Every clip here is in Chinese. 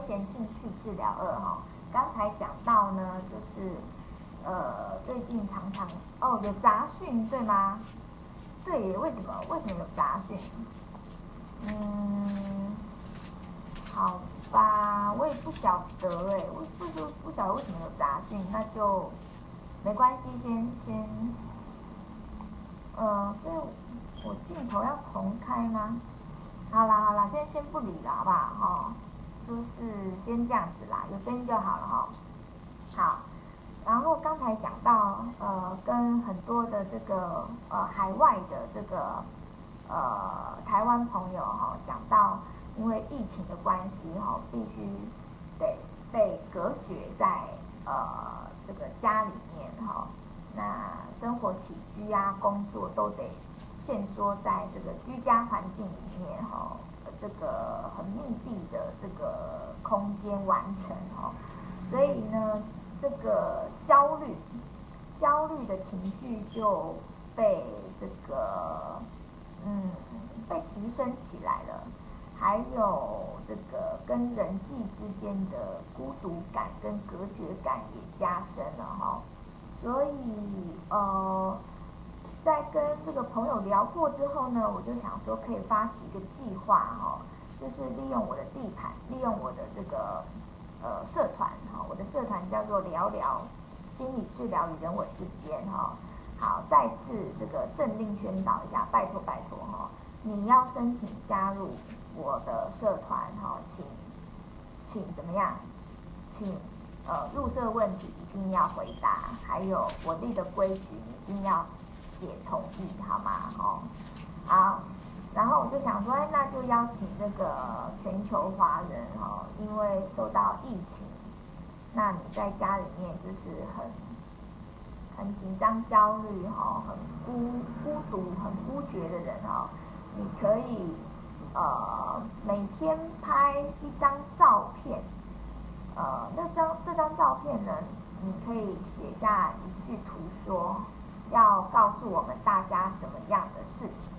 闲兴趣治疗二哈，刚才讲到呢，就是呃最近常常哦有杂讯对吗？对，为什么？为什么有杂讯？嗯，好吧，我也不晓得哎，我不不不晓得为什么有杂讯，那就没关系，先先，呃，所以我镜头要重开吗？好啦好啦，先先不理了，好不好？哈、哦，就是先这样子啦，有声音就好了哈、好，然后刚才讲到，呃，跟很多的这个呃海外的这个呃台湾朋友哈、讲到因为疫情的关系哈、必须得被隔绝在呃这个家里面哈、那生活起居啊，工作都得。限缩在这个居家环境里面哈，这个很密闭的这个空间完成哦，所以呢，这个焦虑、焦虑的情绪就被这个嗯被提升起来了，还有这个跟人际之间的孤独感跟隔绝感也加深了哈，所以呃。在跟这个朋友聊过之后呢，我就想说可以发起一个计划哈，就是利用我的地盘，利用我的这个呃社团哈，我的社团叫做聊聊心理治疗与人我之间哈。好，再次这个政令宣导一下，拜托拜托哈，你要申请加入我的社团哈，请请怎么样？请呃入社问题一定要回答，还有我立的规矩一定要。写同意好吗？哦，好，然后我就想说，哎，那就邀请这个全球华人哦，因为受到疫情，那你在家里面就是很很紧张、焦虑哈，很孤孤独、很孤绝的人哦，你可以呃每天拍一张照片，呃，那张这张照片呢，你可以写下一句图说。要告诉我们大家什么样的事情？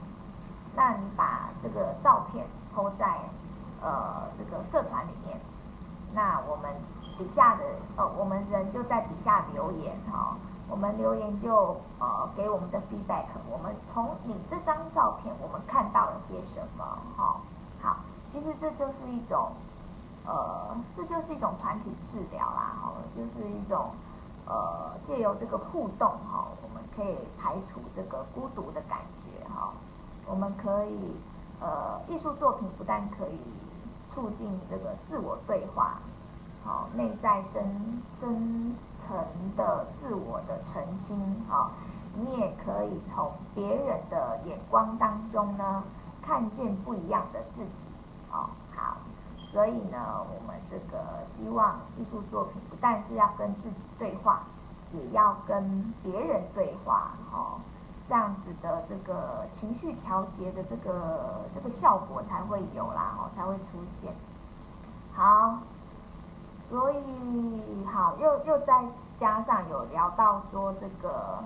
那你把这个照片投在呃这个社团里面，那我们底下的呃我们人就在底下留言哈、哦，我们留言就呃给我们的 feedback，我们从你这张照片我们看到了些什么？哈、哦，好，其实这就是一种呃这就是一种团体治疗啦，哈、哦，就是一种呃借由这个互动哈。可以排除这个孤独的感觉哈，我们可以呃，艺术作品不但可以促进这个自我对话，好，内在深深层的自我的澄清啊，你也可以从别人的眼光当中呢，看见不一样的自己哦，好，所以呢，我们这个希望艺术作品不但是要跟自己对话。也要跟别人对话，哈，这样子的这个情绪调节的这个这个效果才会有啦，哦，才会出现。好，所以好，又又再加上有聊到说这个，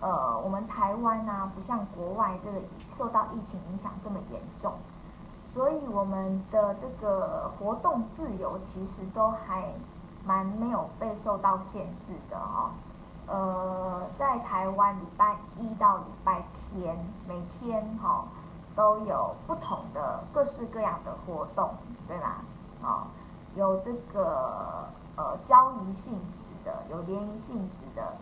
呃，我们台湾啊，不像国外这个受到疫情影响这么严重，所以我们的这个活动自由其实都还。蛮没有被受到限制的哈、哦，呃，在台湾礼拜一到礼拜天，每天哈、哦、都有不同的各式各样的活动，对吧？哦，有这个呃交谊性质的，有联谊性质的，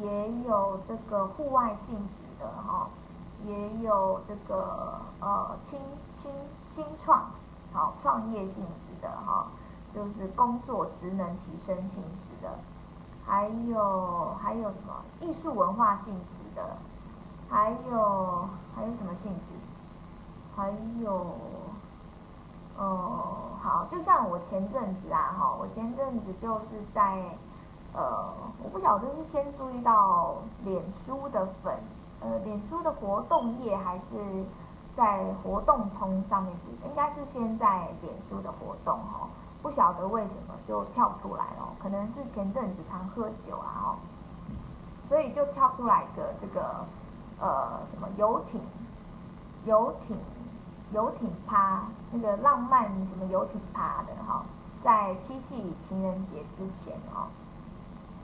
也有这个户外性质的哈、哦，也有这个呃新新新创，好、哦、创业性质的哈。就是工作职能提升性质的，还有还有什么艺术文化性质的，还有还有什么性质？还有，哦、好，就像我前阵子啊，哈，我前阵子就是在，呃，我不晓得是先注意到脸书的粉，呃，脸书的活动页，还是在活动通上面，应该是先在脸书的活动，哈。不晓得为什么就跳出来了，可能是前阵子常喝酒啊，哦，所以就跳出来一个这个呃什么游艇，游艇，游艇趴，那个浪漫什么游艇趴的哈，在七夕情人节之前哦，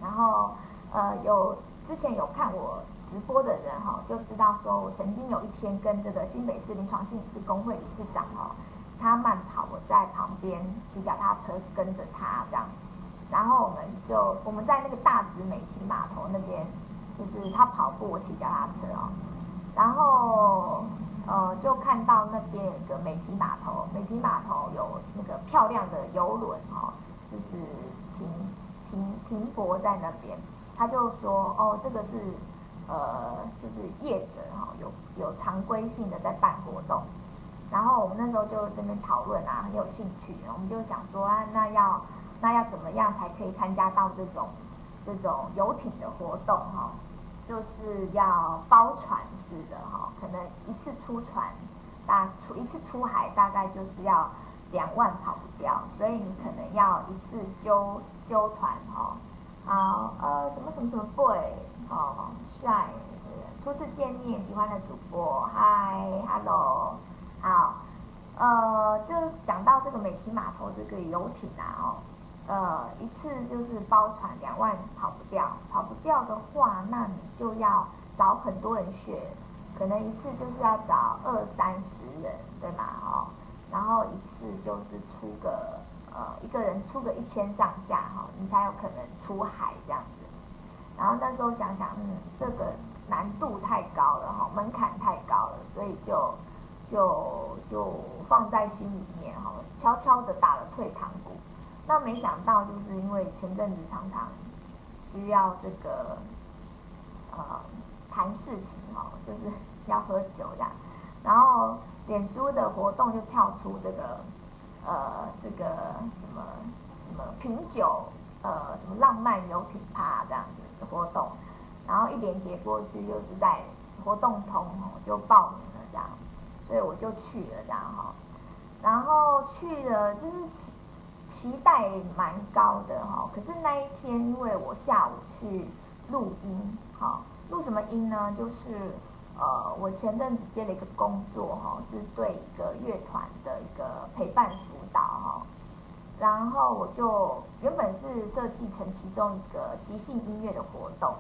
然后呃有之前有看我直播的人哈、就知道说我曾经有一天跟这个新北市临床心理师工会理事长哦，他慢跑，我在旁边骑脚踏车跟着他这样，然后我们就我们在那个大直美堤码头那边，就是他跑步，我骑脚踏车哦，然后。呃，就看到那边有个美堤码头，美堤码头有那个漂亮的游轮哦，就是停停停泊在那边。他就说，哦，这个是呃，就是业者哈、哦，有有常规性的在办活动。然后我们那时候就在那边讨论啊，很有兴趣。我们就想说啊，那要那要怎么样才可以参加到这种这种游艇的活动哈、就是要包船式的哈，可能一次出船，大出一次出海大概就是要两万跑不掉，所以你可能要一次揪揪团哈，好呃什么什么什么 boy 哦帅，初次见面喜欢的主播嗨 hello 好，呃就讲到这个美堤码头这个游艇啊哦。呃，一次就是包船两万跑不掉，跑不掉的话，那你就要找很多人学，可能一次就是要找二三十人，对吗？哦，然后一次就是出个呃一个人出个一千上下哈，你才有可能出海这样子。然后那时候想想，嗯，这个难度太高了哈，门槛太高了，所以就就就放在心里面哈，悄悄的打了退堂鼓。那没想到，就是因为前阵子常常需要这个呃谈事情哦，就是 要喝酒这样，然后脸书的活动就跳出这个呃这个什么什么品酒呃什么浪漫游艇趴这样子的活动，然后一连接过去又是在活动通哦就报名了这样，所以我就去了这样哈，然后去了就是。期待蛮高的哈，可是那一天因为我下午去录音，哈，录什么音呢？就是呃，我前阵子接了一个工作哈，是对一个乐团的一个陪伴辅导哈，然后我就原本是设计成其中一个即兴音乐的活动，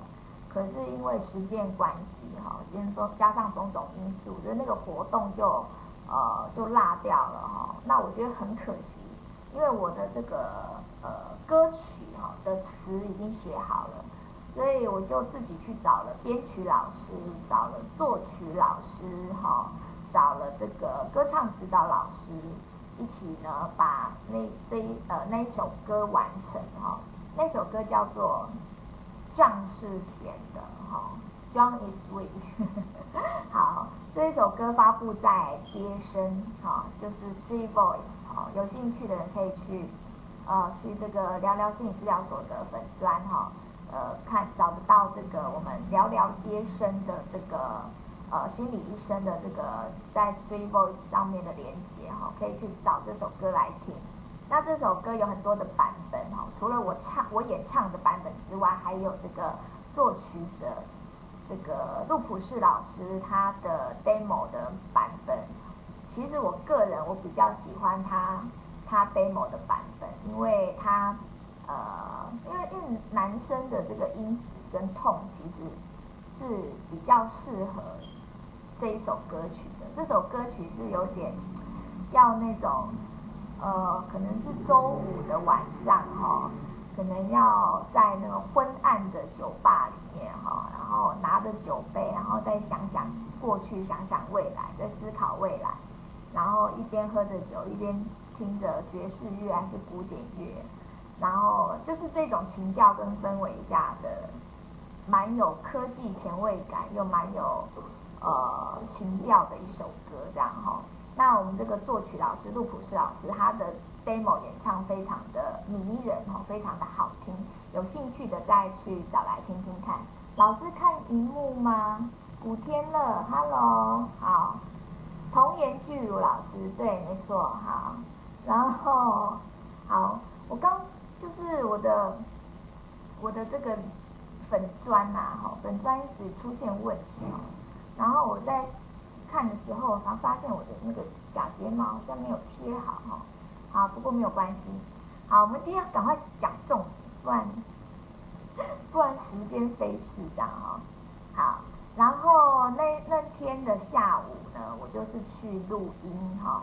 可是因为时间关系哈，因为加上种种因素，我觉得那个活动就呃就落掉了哈，那我觉得很可惜。因为我的这个呃歌曲哈的词已经写好了，所以我就自己去找了编曲老师，找了作曲老师哈，找了这个歌唱指导老师，一起呢把那这一呃那一首歌完成哈。那首歌叫做《酱是甜的》哈，John is sweet。好，这一首歌发布在街声哈，就是 Three Voice。好，有兴趣的人可以去，呃，去这个聊聊心理治疗所的粉专哈，呃，看找得到这个我们聊聊接生的这个呃心理医生的这个在 Three Voice 上面的连接哈，可以去找这首歌来听。那这首歌有很多的版本哦，除了我唱我演唱的版本之外，还有这个作曲者这个陆普士老师他的 demo 的版本。其实我个人我比较喜欢他他 demo 的版本，因为他呃，因为因为男生的这个音质跟痛其实是比较适合这一首歌曲的。这首歌曲是有点要那种呃，可能是周五的晚上哈，可能要在那个昏暗的酒吧里面哈，然后拿着酒杯，然后再想想过去，想想未来，再思考未来。然后一边喝着酒，一边听着爵士乐还是古典乐，然后就是这种情调跟氛围下的，蛮有科技前卫感，又蛮有呃情调的一首歌，这样哈。那我们这个作曲老师陆普士老师，他的 demo 演唱非常的迷人哦，非常的好听。有兴趣的再去找来听听看。老师看荧幕吗？古天乐，Hello，好。童颜巨乳老师，对，没错，好，然后好，我刚就是我的我的这个粉砖呐，哈，粉砖一直出现问题，然后我在看的时候，然后发现我的那个假睫毛好像没有贴好，哈，好，不过没有关系，好，我们一定要赶快讲重点，不然不然时间飞逝这样哈。好，然后那那天的下午呢，我就是去录音哈。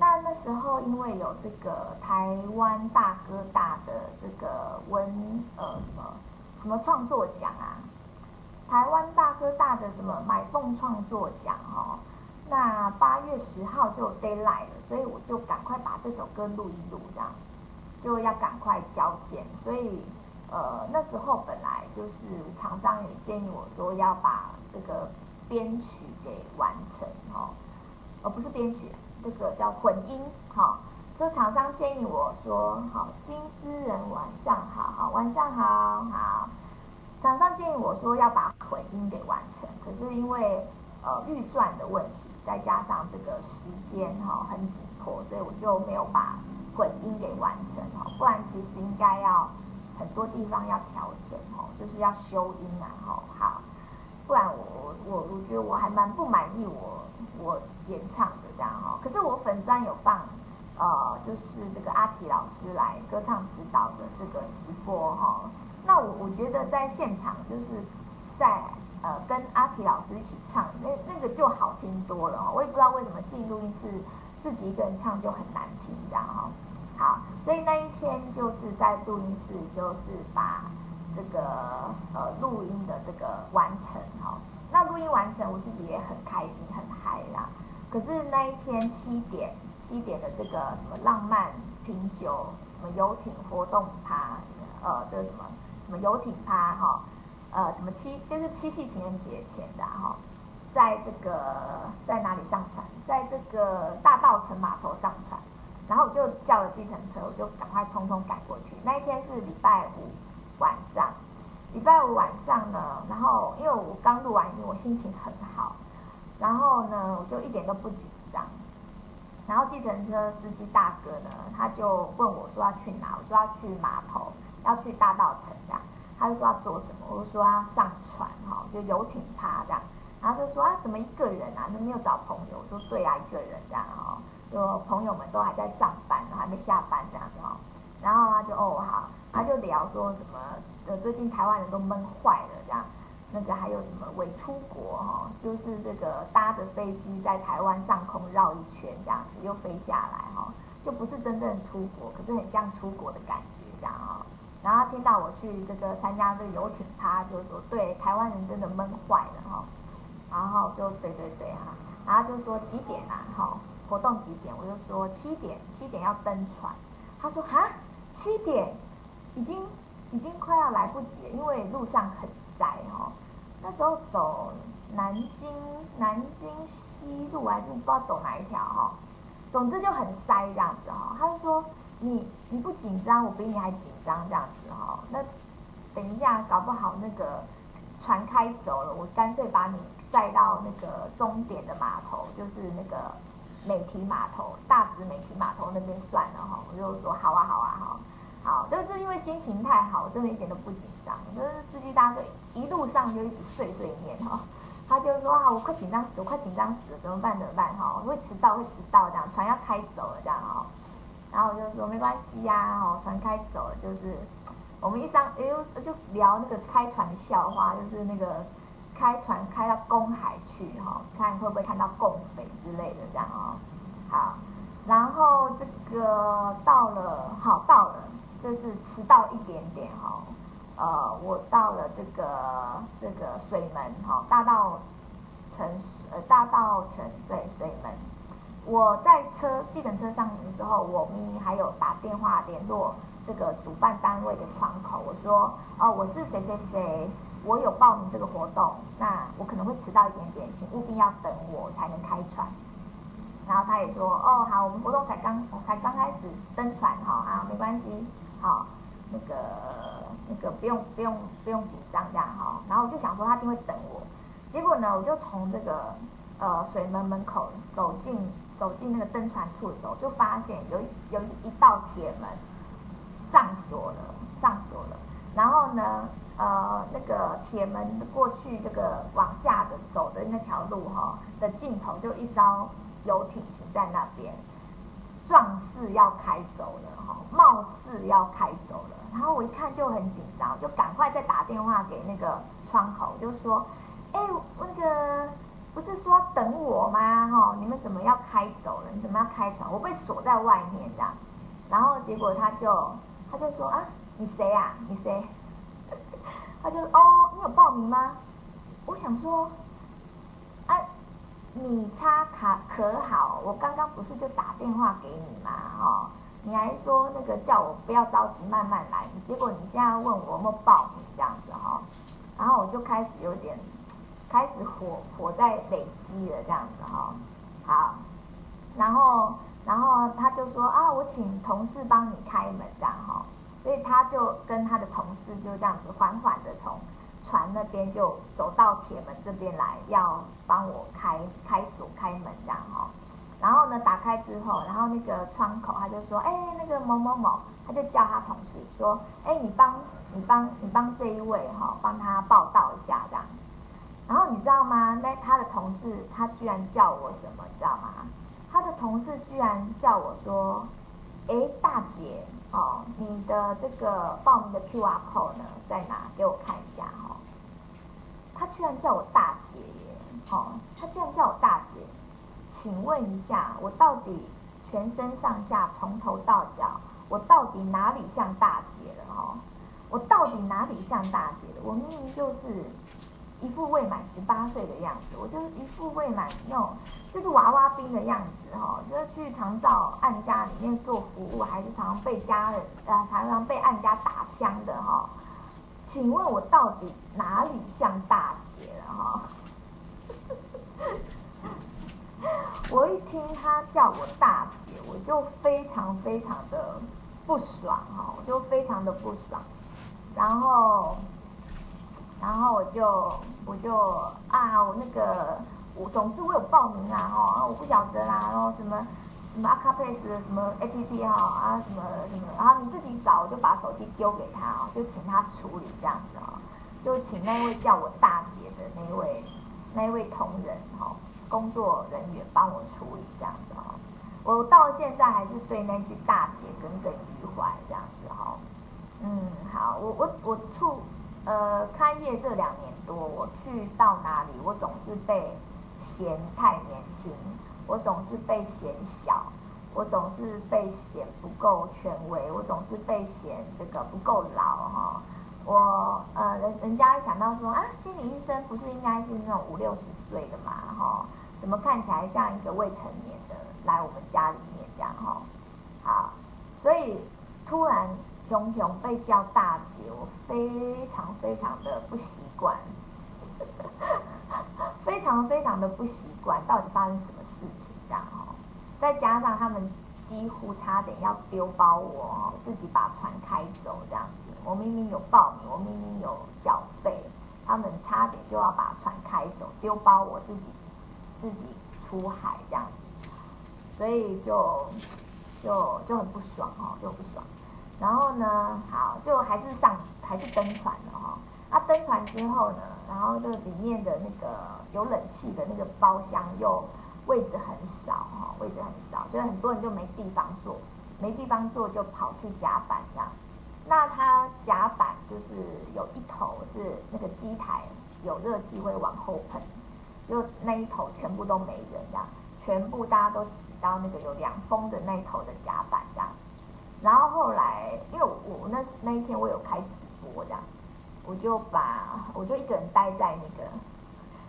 那那时候因为有这个台湾大哥大的这个文呃什么什么创作奖啊，台湾大哥大的什么买凤创作奖哦。那八月十号就 deadline 了，所以我就赶快把这首歌录一录，这样就要赶快交件。所以呃那时候本来就是厂商也建议我说要把这个编曲给完成哦，而、不是编曲，这个叫混音哈。这、厂商建议我说好，金丝人晚上好，好晚上好，好。厂商建议我说要把混音给完成，可是因为呃预算的问题。再加上这个时间哈很紧迫，所以我就没有把混音给完成哈，不然其实应该要很多地方要调整哈，就是要修音啊哈，好，不然我我我觉得我还蛮不满意我我演唱的这样哈，可是我粉专有放呃就是这个阿提老师来歌唱指导的这个直播哈，那我我觉得在现场就是在。呃，跟阿提老师一起唱，那那个就好听多了哦。我也不知道为什么进录音室自己一个人唱就很难听，这样哈。好，所以那一天就是在录音室，就是把这个呃录音的这个完成哈。那录音完成，我自己也很开心很嗨啦。可是那一天七点七点的这个什么浪漫品酒什么游艇活动趴，呃，这什么什么游艇趴哈。呃，什么七就是七夕情人节前的哈，在这个在哪里上船？在这个大稻埕码头上船，然后我就叫了计程车，我就赶快匆匆赶过去。那一天是礼拜五晚上，礼拜五晚上呢，然后因为我刚录完音，我心情很好，然后呢，我就一点都不紧张。然后计程车司机大哥呢，他就问我说要去哪？我说要去码头，要去大稻埕这样。他就说要做什么，我就说要上船哈，就游艇趴这样。然后就说啊，怎么一个人啊？你没有找朋友？我说对啊，一个人这样哈。就朋友们都还在上班，还没下班这样子哈。然后他就哦好，他就聊说什么呃，最近台湾人都闷坏了这样。那个还有什么伪出国哈，就是这个搭着飞机在台湾上空绕一圈这样子又飞下来哈，就不是真正出国，可是很像出国的感觉这样哈。然后听到我去这个参加这个游艇趴，就说对台湾人真的闷坏了哈，然后就对对对哈，然后就说几点啊哈，活动几点？我就说七点，七点要登船。他说哈，七点已经已经快要来不及了，因为路上很塞哈。那时候走南京南京西路还是不知道走哪一条哈，总之就很塞这样子哈。他就说。你你不紧张，我比你还紧张这样子哈、哦。那等一下，搞不好那个船开走了，我干脆把你载到那个终点的码头，就是那个美堤码头，大直美堤码头那边算了哈、哦。我就说好啊好啊好，好，就是因为心情太好，我真的一点都不紧张。就是司机大哥一路上就一直碎碎念哈、哦，他就说啊，我快紧张死，我快紧张死了，怎么办怎么办哈？会迟到会迟到这样，船要开走了这样哈。然后我就说没关系呀、啊，哦，船开走了，就是我们一上，哎呦，就聊那个开船的笑话，就是那个开船开到公海去哈，看会不会看到共匪之类的这样哦。好，然后这个到了，好到了，就是迟到一点点哈。呃，我到了这个这个水门哈，大道城呃大道城对水门。我在车计程车上的时候，我明明还有打电话联络这个主办单位的窗口，我说哦，我是谁谁谁，我有报名这个活动，那我可能会迟到一点点，请务必要等我才能开船。然后他也说哦，好，我们活动才刚才刚开始登船哈，啊，没关系，好，那个那个不用不用不用紧张这样哈。然后我就想说他一定会等我，结果呢，我就从这个呃水门门口走进。走进那个登船处的时候，就发现有有一道铁门上锁了，上锁了。然后呢，呃，那个铁门过去这个往下的走的那条路哈的尽头，就一艘游艇停在那边。壮士要开走了哈，貌似要开走了。然后我一看就很紧张，就赶快再打电话给那个窗口，就说：“哎，那个不是说等我吗？哈，你们怎么要开走了？你怎么要开船？我被锁在外面这样。”然后结果他就他就说：“啊，你谁啊？你谁？” 他就哦，你有报名吗？我想说，啊，你插卡可好？我刚刚不是就打电话给你吗？哈。你还说那个叫我不要着急，慢慢来。结果你现在问我有没有报名这样子哈，然后我就开始有点开始火火在累积了这样子哈。好，然后然后他就说啊，我请同事帮你开门这样哈，所以他就跟他的同事就这样子缓缓的从船那边就走到铁门这边来，要帮我开开锁开门这样哈。然后呢，打开之后，然后那个窗口他就说：“哎，那个某某某，他就叫他同事说：‘哎，你帮，你帮，你帮这一位哈，帮他报道一下这样。’然后你知道吗？那他的同事他居然叫我什么？你知道吗？他的同事居然叫我说：‘哎，大姐哦，你的这个报名的 QR code 呢，在哪？给我看一下哈。’他居然叫我大姐耶！哦，他居然叫我大姐。”请问一下，我到底全身上下从头到脚，我到底哪里像大姐了哈？我到底哪里像大姐了？我明明就是一副未满十八岁的样子，我就是一副未满那种就是娃娃兵的样子哈，就是去常照案家里面做服务，还是常常被家人啊常常被案家打枪的哈？请问我到底哪里像大姐了哈？我一听他叫我大姐，我就非常非常的不爽哈，我就非常的不爽，然后，然后我就我就啊，我那个我总之我有报名啊哈，我不晓得啦，然后什么什么阿卡佩斯什么 APP 哈啊什么什么，然后你自己找，我就把手机丢给他啊，就请他处理这样子啊，就请那位叫我大姐的那位那位同仁哈。工作人员帮我处理这样子哈，我到现在还是对那句大姐耿耿于怀这样子哈。嗯，好，我我我处呃开业这两年多，我去到哪里，我总是被嫌太年轻，我总是被嫌小，我总是被嫌不够权威，我总是被嫌这个不够老哈。我呃人人家想到说啊，心理医生不是应该是那种五六十岁的嘛哈？怎么看起来像一个未成年的来我们家里面这样哈？好，所以突然熊熊被叫大姐，我非常非常的不习惯，非常非常的不习惯，到底发生什么事情这样哦？再加上他们几乎差点要丢包我，自己把船开走这样子。我明明有报名，我明明有缴费，他们差点就要把船开走，丢包我自己自己出海这样子，所以就就就很不爽哦，就不爽。然后呢，好，就还是上还是登船了哈。那登船之后呢，然后就里面的那个有冷气的那个包厢又位置很少哈，位置很少，所以很多人就没地方坐，没地方坐就跑去甲板这样。那它甲板就是有一头是那个机台有热气会往后喷，就那一头全部都没人这样，全部大家都挤到那个有凉风的那一头的甲板这样。那那一天我有开直播这样，我就把我就一个人待在那个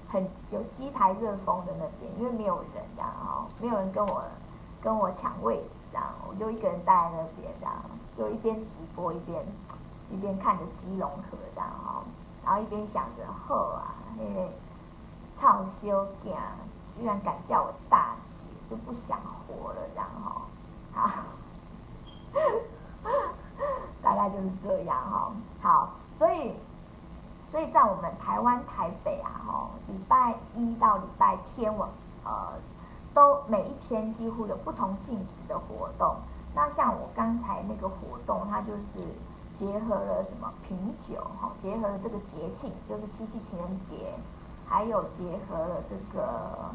很有机台热风的那边，因为没有人这样哈，没有人跟我跟我抢位置这样，我就一个人待在那边这样。就一边直播一边一边看着基隆河这样哈，然后一边想着呵啊，那个臭小囝居然敢叫我大姐，就不想活了这样哈，好，大概就是这样哈，好，所以所以在我们台湾台北啊哈，礼拜一到礼拜天我呃都每一天几乎有不同性质的活动。那像我刚才那个活动，它就是结合了什么品酒哈，结合了这个节庆，就是七夕情人节，还有结合了这个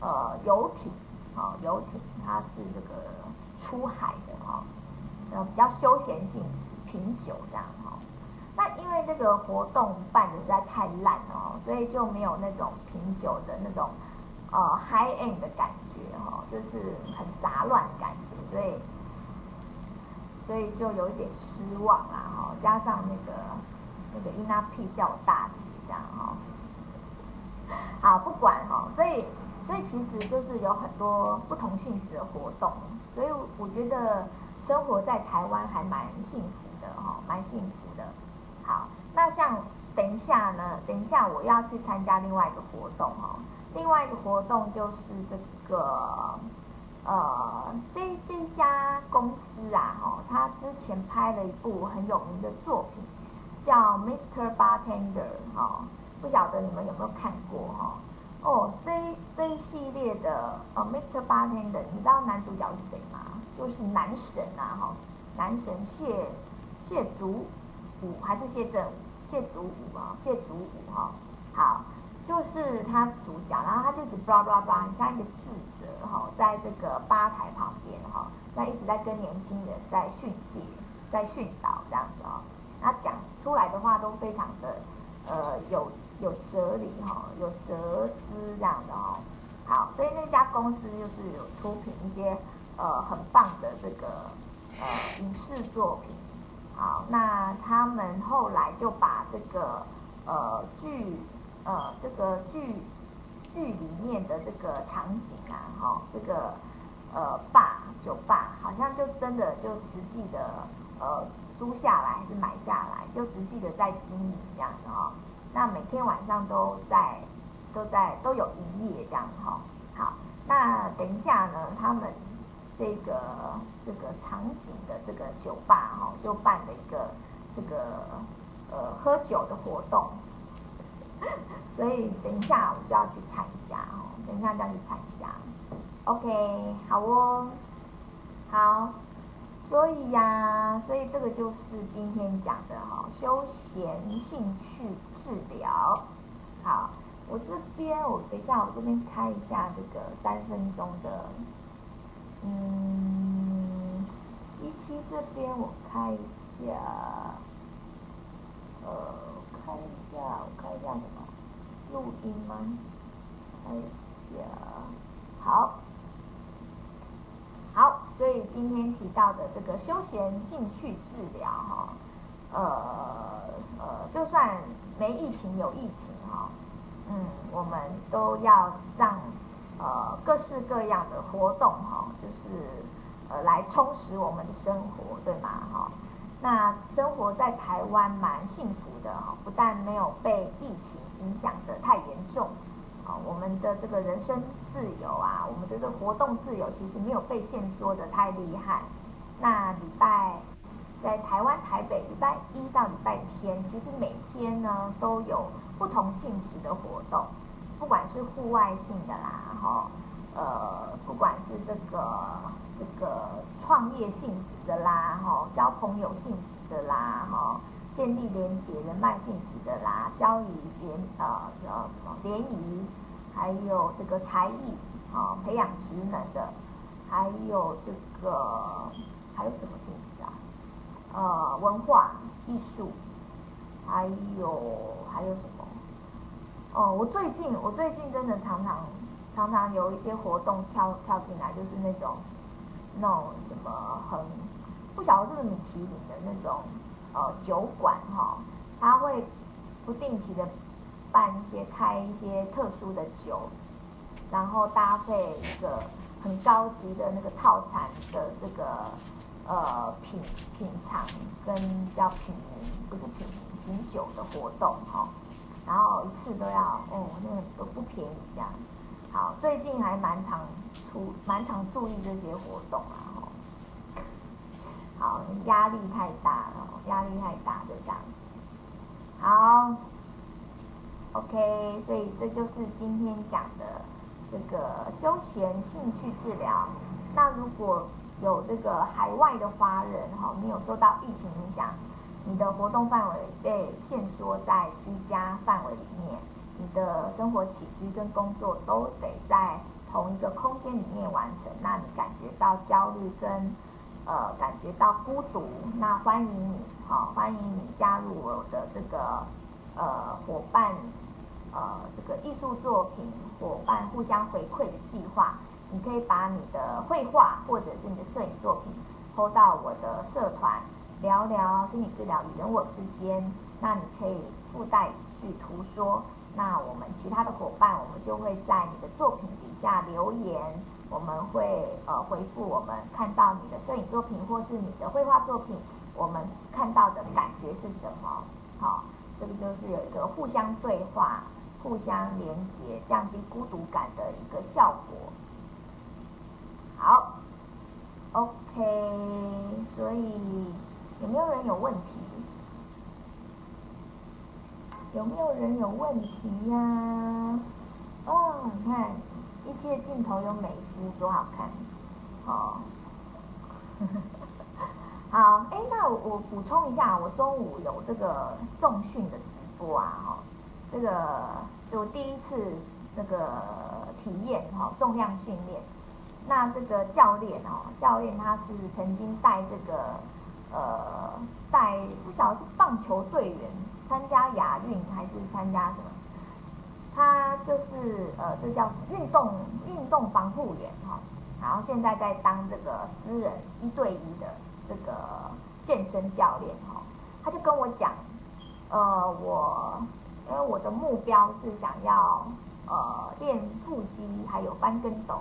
呃游艇，啊游艇，它是这个出海的哈，呃，比较休闲性质，品酒这样哈。那因为这个活动办的实在太烂哦，所以就没有那种品酒的那种呃 high end 的感觉哈，就是很杂乱的感觉，所以所以就有一点失望啦哈。加上那个那个 Ina P 叫我大姐这样哈。好，不管哈，所以所以其实就是有很多不同性质的活动，所以我觉得生活在台湾还蛮幸福的哈，蛮幸福的。好，那像等一下呢，等一下我要去参加另外一个活动哦，另外一个活动就是这个呃，这这家公司啊哈，他之前拍了一部很有名的作品，叫 Mr. Bartender 哦。不晓得你们有没有看过哈？哦，这一这一系列的呃，Mr. Bartender，你知道男主角是谁吗？就是男神啊哈，男神谢谢祖武还是谢正武？谢祖武啊，谢祖武哈。好，就是他主角，然后他就一直叭叭叭，像一个智者哈，在这个吧台旁边哈，那一直在跟年轻人在训诫，在训导这样子哦。他讲出来的话都非常的呃有。有哲理哈，有哲思这样的哦。好，所以那家公司就是有出品一些呃很棒的这个呃影视作品。好，那他们后来就把这个呃剧呃这个剧剧里面的这个场景啊，哈，这个呃吧酒吧，好像就真的就实际的呃租下来还是买下来，就实际的在经营这样子哈。那每天晚上都在都在都有营业这样子哈，好，那等一下呢，他们这个这个场景的这个酒吧哈，就办了一个这个呃喝酒的活动，所以等一下我就要去参加哦，等一下就要去参加，OK，好哦，好。所以呀、所以这个就是今天讲的哈，休闲兴趣治疗。好，我这边我等一下，我这边开一下这个三分钟的，嗯，一期这边我开一下，呃，开一下，我开一下什么？录音吗？开一下，好。好，所以今天提到的这个休闲兴趣治疗，哈，呃呃，就算没疫情有疫情，哈，嗯，我们都要让呃各式各样的活动，哈，就是呃来充实我们的生活，对吗？哈，那生活在台湾蛮幸福的，哈，不但没有被疫情影响得太严重。啊，我们的这个人身自由啊，我们的这个活动自由其实没有被限缩的太厉害。那礼拜在台湾台北礼拜一到礼拜天，其实每天呢都有不同性质的活动，不管是户外性的啦，哈，呃，不管是这个这个创业性质的啦，哈，交朋友性质的啦，哈。建立连结人脉性质的啦，交谊联呃叫什么联谊，还有这个才艺啊，培养职能的，还有这个还有什么性质啊？呃，文化艺术，还有还有什么？哦，我最近我最近真的常常常常有一些活动跳跳进来，就是那种那种什么很不晓得是不是米其林的那种。呃，酒馆哈，他会不定期的办一些开一些特殊的酒，然后搭配一个很高级的那个套餐的这个呃品品尝跟叫品名，不是品名品酒的活动哈，然后一次都要哦，那个都不便宜这样。好，最近还蛮常出蛮常注意这些活动啊。好，压力太大了，压力太大就这样。好，OK，所以这就是今天讲的这个休闲兴趣治疗。那如果有这个海外的华人哈，你有受到疫情影响，你的活动范围被限缩在居家范围里面，你的生活起居跟工作都得在同一个空间里面完成，那你感觉到焦虑跟呃感觉到孤独，那欢迎你，好，欢迎你加入我的这个呃伙伴呃这个艺术作品伙伴互相回馈的计划，你可以把你的绘画或者是你的摄影作品 PO 到我的社团，聊聊心理治疗与人我之间，那你可以附带去图说。那我们其他的伙伴，我们就会在你的作品底下留言，我们会呃回复我们看到你的摄影作品或是你的绘画作品，我们看到的感觉是什么？好，这个就是有一个互相对话、互相连接、降低孤独感的一个效果。好，OK，所以有没有人有问题？有没有人有问题呀、哦，你看，一切镜头有美肤，多好看！哦，好，哎，那我补充一下，我中午有这个重训的直播啊，哈，这个就我第一次那个体验哈，重量训练。那这个教练哦，教练他是曾经带这个呃带不晓得是棒球队员。参加亚运还是参加什么？他就是呃，这叫什么运动运动防护员哈，然后现在在当这个私人一对一的这个健身教练哈。他就跟我讲，呃，我因为我的目标是想要呃练腹肌还有翻跟斗，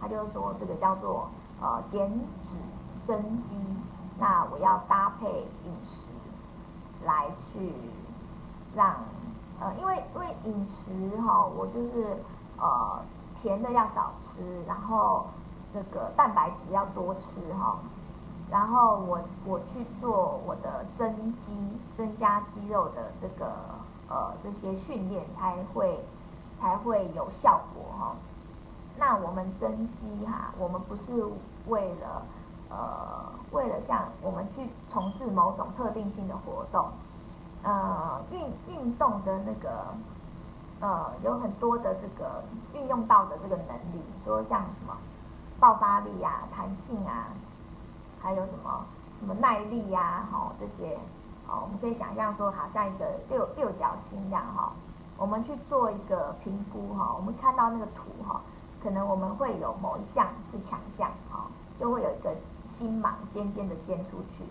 他就说这个叫做呃减脂增肌，那我要搭配饮食来去。让呃，因为因为饮食哈、哦，我就是呃甜的要少吃，然后这个蛋白质要多吃哈、哦，然后我我去做我的增肌、增加肌肉的这个呃这些训练才会才会有效果哈、哦。那我们增肌哈，我们不是为了呃为了像我们去从事某种特定性的活动。呃，运运动的那个，呃，有很多的这个运用到的这个能力，说像什么爆发力啊、弹性啊，还有什么什么耐力呀、啊，哈、哦，这些，哦，我们可以想象说，好像一个六六角星一样，哈、哦，我们去做一个评估，哈、哦，我们看到那个图，哈、哦，可能我们会有某一项是强项，哈、哦，就会有一个星芒尖尖的尖出去。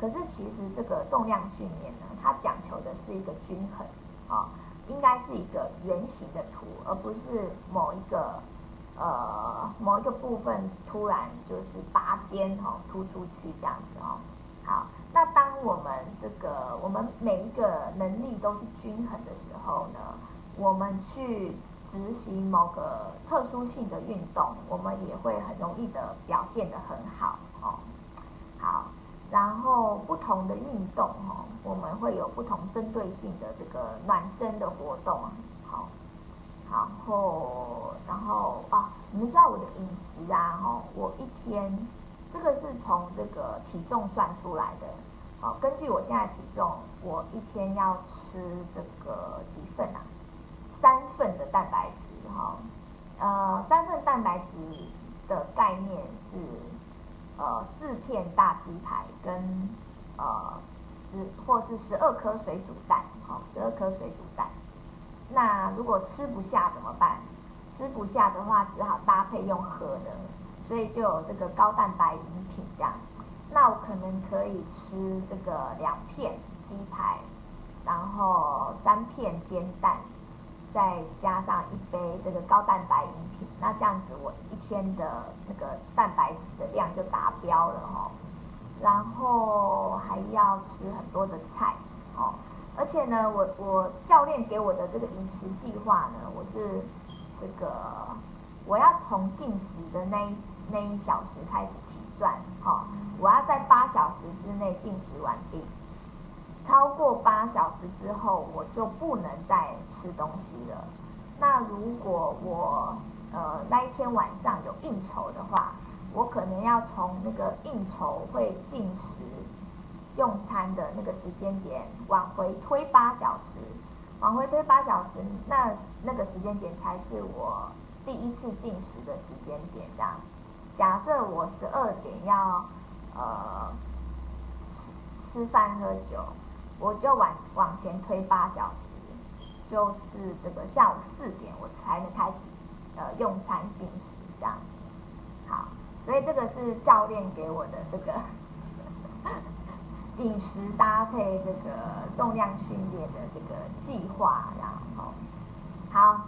可是其实这个重量训练呢，它讲求的是一个均衡啊，应该是一个圆形的图，而不是某一个呃某一个部分突然就是拔尖哈突出去这样子哦。好，那当我们这个我们每一个能力都均衡的时候呢，我们去执行某个特殊性的运动，我们也会很容易的表现得很好哦。好。然后不同的运动哦，我们会有不同针对性的这个暖身的活动，好，然后然后啊，你们知道我的饮食啊哈，我一天这个是从这个体重算出来的，好，根据我现在体重，我一天要吃这个几份啊？三份的蛋白质哈，呃，三份蛋白质的概念是。呃，四片大鸡排跟呃十或是十二颗水煮蛋，好，十二颗水煮蛋。那如果吃不下怎么办？吃不下的话，只好搭配用喝的，所以就有这个高蛋白饮品这样。那我可能可以吃这个两片鸡排，然后三片煎蛋。再加上一杯这个高蛋白饮品，那这样子我一天的那个蛋白质的量就达标了哈。然后还要吃很多的菜，哦，而且呢，我我教练给我的这个饮食计划呢，我是这个我要从进食的那那一小时开始起算，哦，我要在八小时之内进食完毕。超过八小时之后，我就不能再吃东西了。那如果我呃那一天晚上有应酬的话，我可能要从那个应酬会进食用餐的那个时间点往回推八小时，往回推八小时，那那个时间点才是我第一次进食的时间点这样。假设我十二点要呃吃吃饭喝酒，我就往往前推八小时，就是这个下午四点我才能开始呃用餐进食这样。好，所以这个是教练给我的这个 饮食搭配这个重量训练的这个计划，然后好，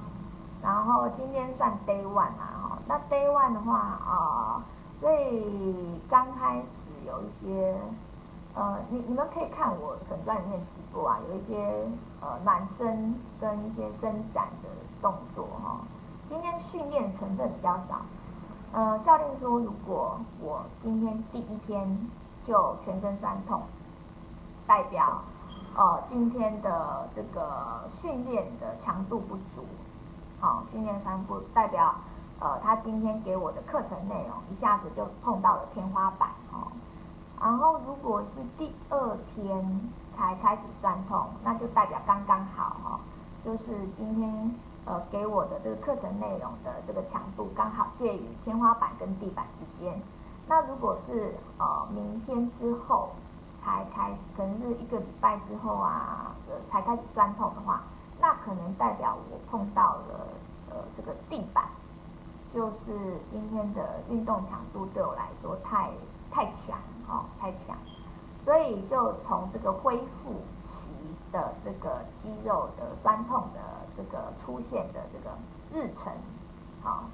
然后今天算 day one 啊，哈，那 day one 的话啊。所以刚开始有一些，呃，你你们可以看我粉钻里面直播啊，有一些呃暖身跟一些伸展的动作哈。今天训练成分比较少，呃，教练说如果我今天第一天就全身酸痛，代表呃今天的这个训练的强度不足，好，训练三不代表。呃，他今天给我的课程内容一下子就碰到了天花板哦。然后如果是第二天才开始酸痛，那就代表刚刚好哈，就是今天呃给我的这个课程内容的这个强度刚好介于天花板跟地板之间。那如果是呃明天之后才开始，可能是一个礼拜之后啊，呃才开始酸痛的话，那可能代表我碰到了呃这个地板。就是今天的运动强度对我来说太太强哦，太强，所以就从这个恢复期的这个肌肉的酸痛的这个出现的这个日程，好，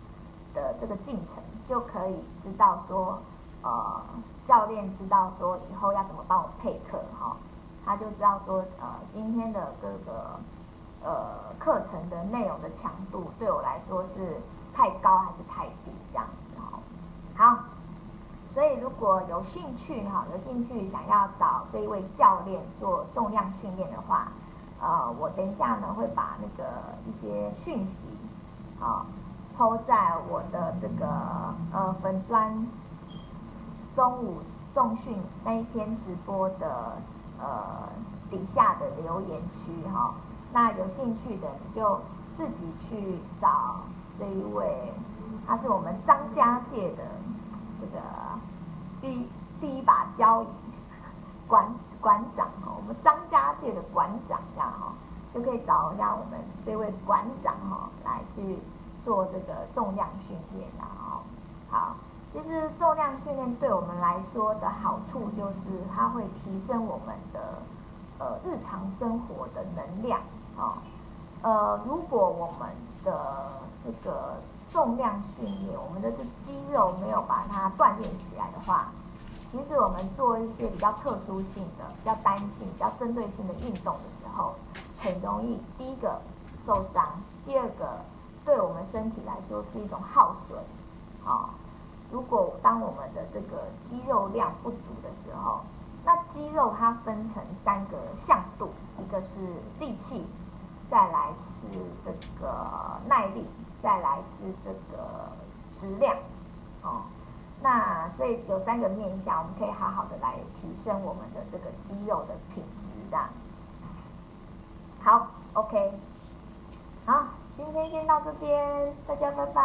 的这个进程就可以知道说，呃，教练知道说以后要怎么帮我配课哈，他就知道说呃今天的这个呃课程的内容的强度对我来说是。太高还是太低这样子哈，好，所以如果有兴趣哈，有兴趣想要找这一位教练做重量训练的话，呃，我等一下呢会把那个一些讯息，啊，po 在我的这个呃粉专中午重训那一天直播的呃底下的留言区哈，那有兴趣的你就自己去找。这一位，他是我们张家界的这个第一第一把交椅馆馆长哈，我们张家界的馆长这样哈，就可以找一下我们这位馆长哈来去做这个重量训练然后好，其实重量训练对我们来说的好处就是它会提升我们的呃日常生活的能量啊，呃如果我们的这个重量训练，我们的这肌肉没有把它锻炼起来的话，其实我们做一些比较特殊性的、比较单性、比较针对性的运动的时候，很容易第一个受伤，第二个对我们身体来说是一种耗损。好、如果当我们的这个肌肉量不足的时候，那肌肉它分成三个向度，一个是力气，再来是这个耐力。再来是这个质量，哦，那所以有三个面向，我们可以好好的来提升我们的这个肌肉的品质的。好，OK，好，今天先到这边，大家拜拜。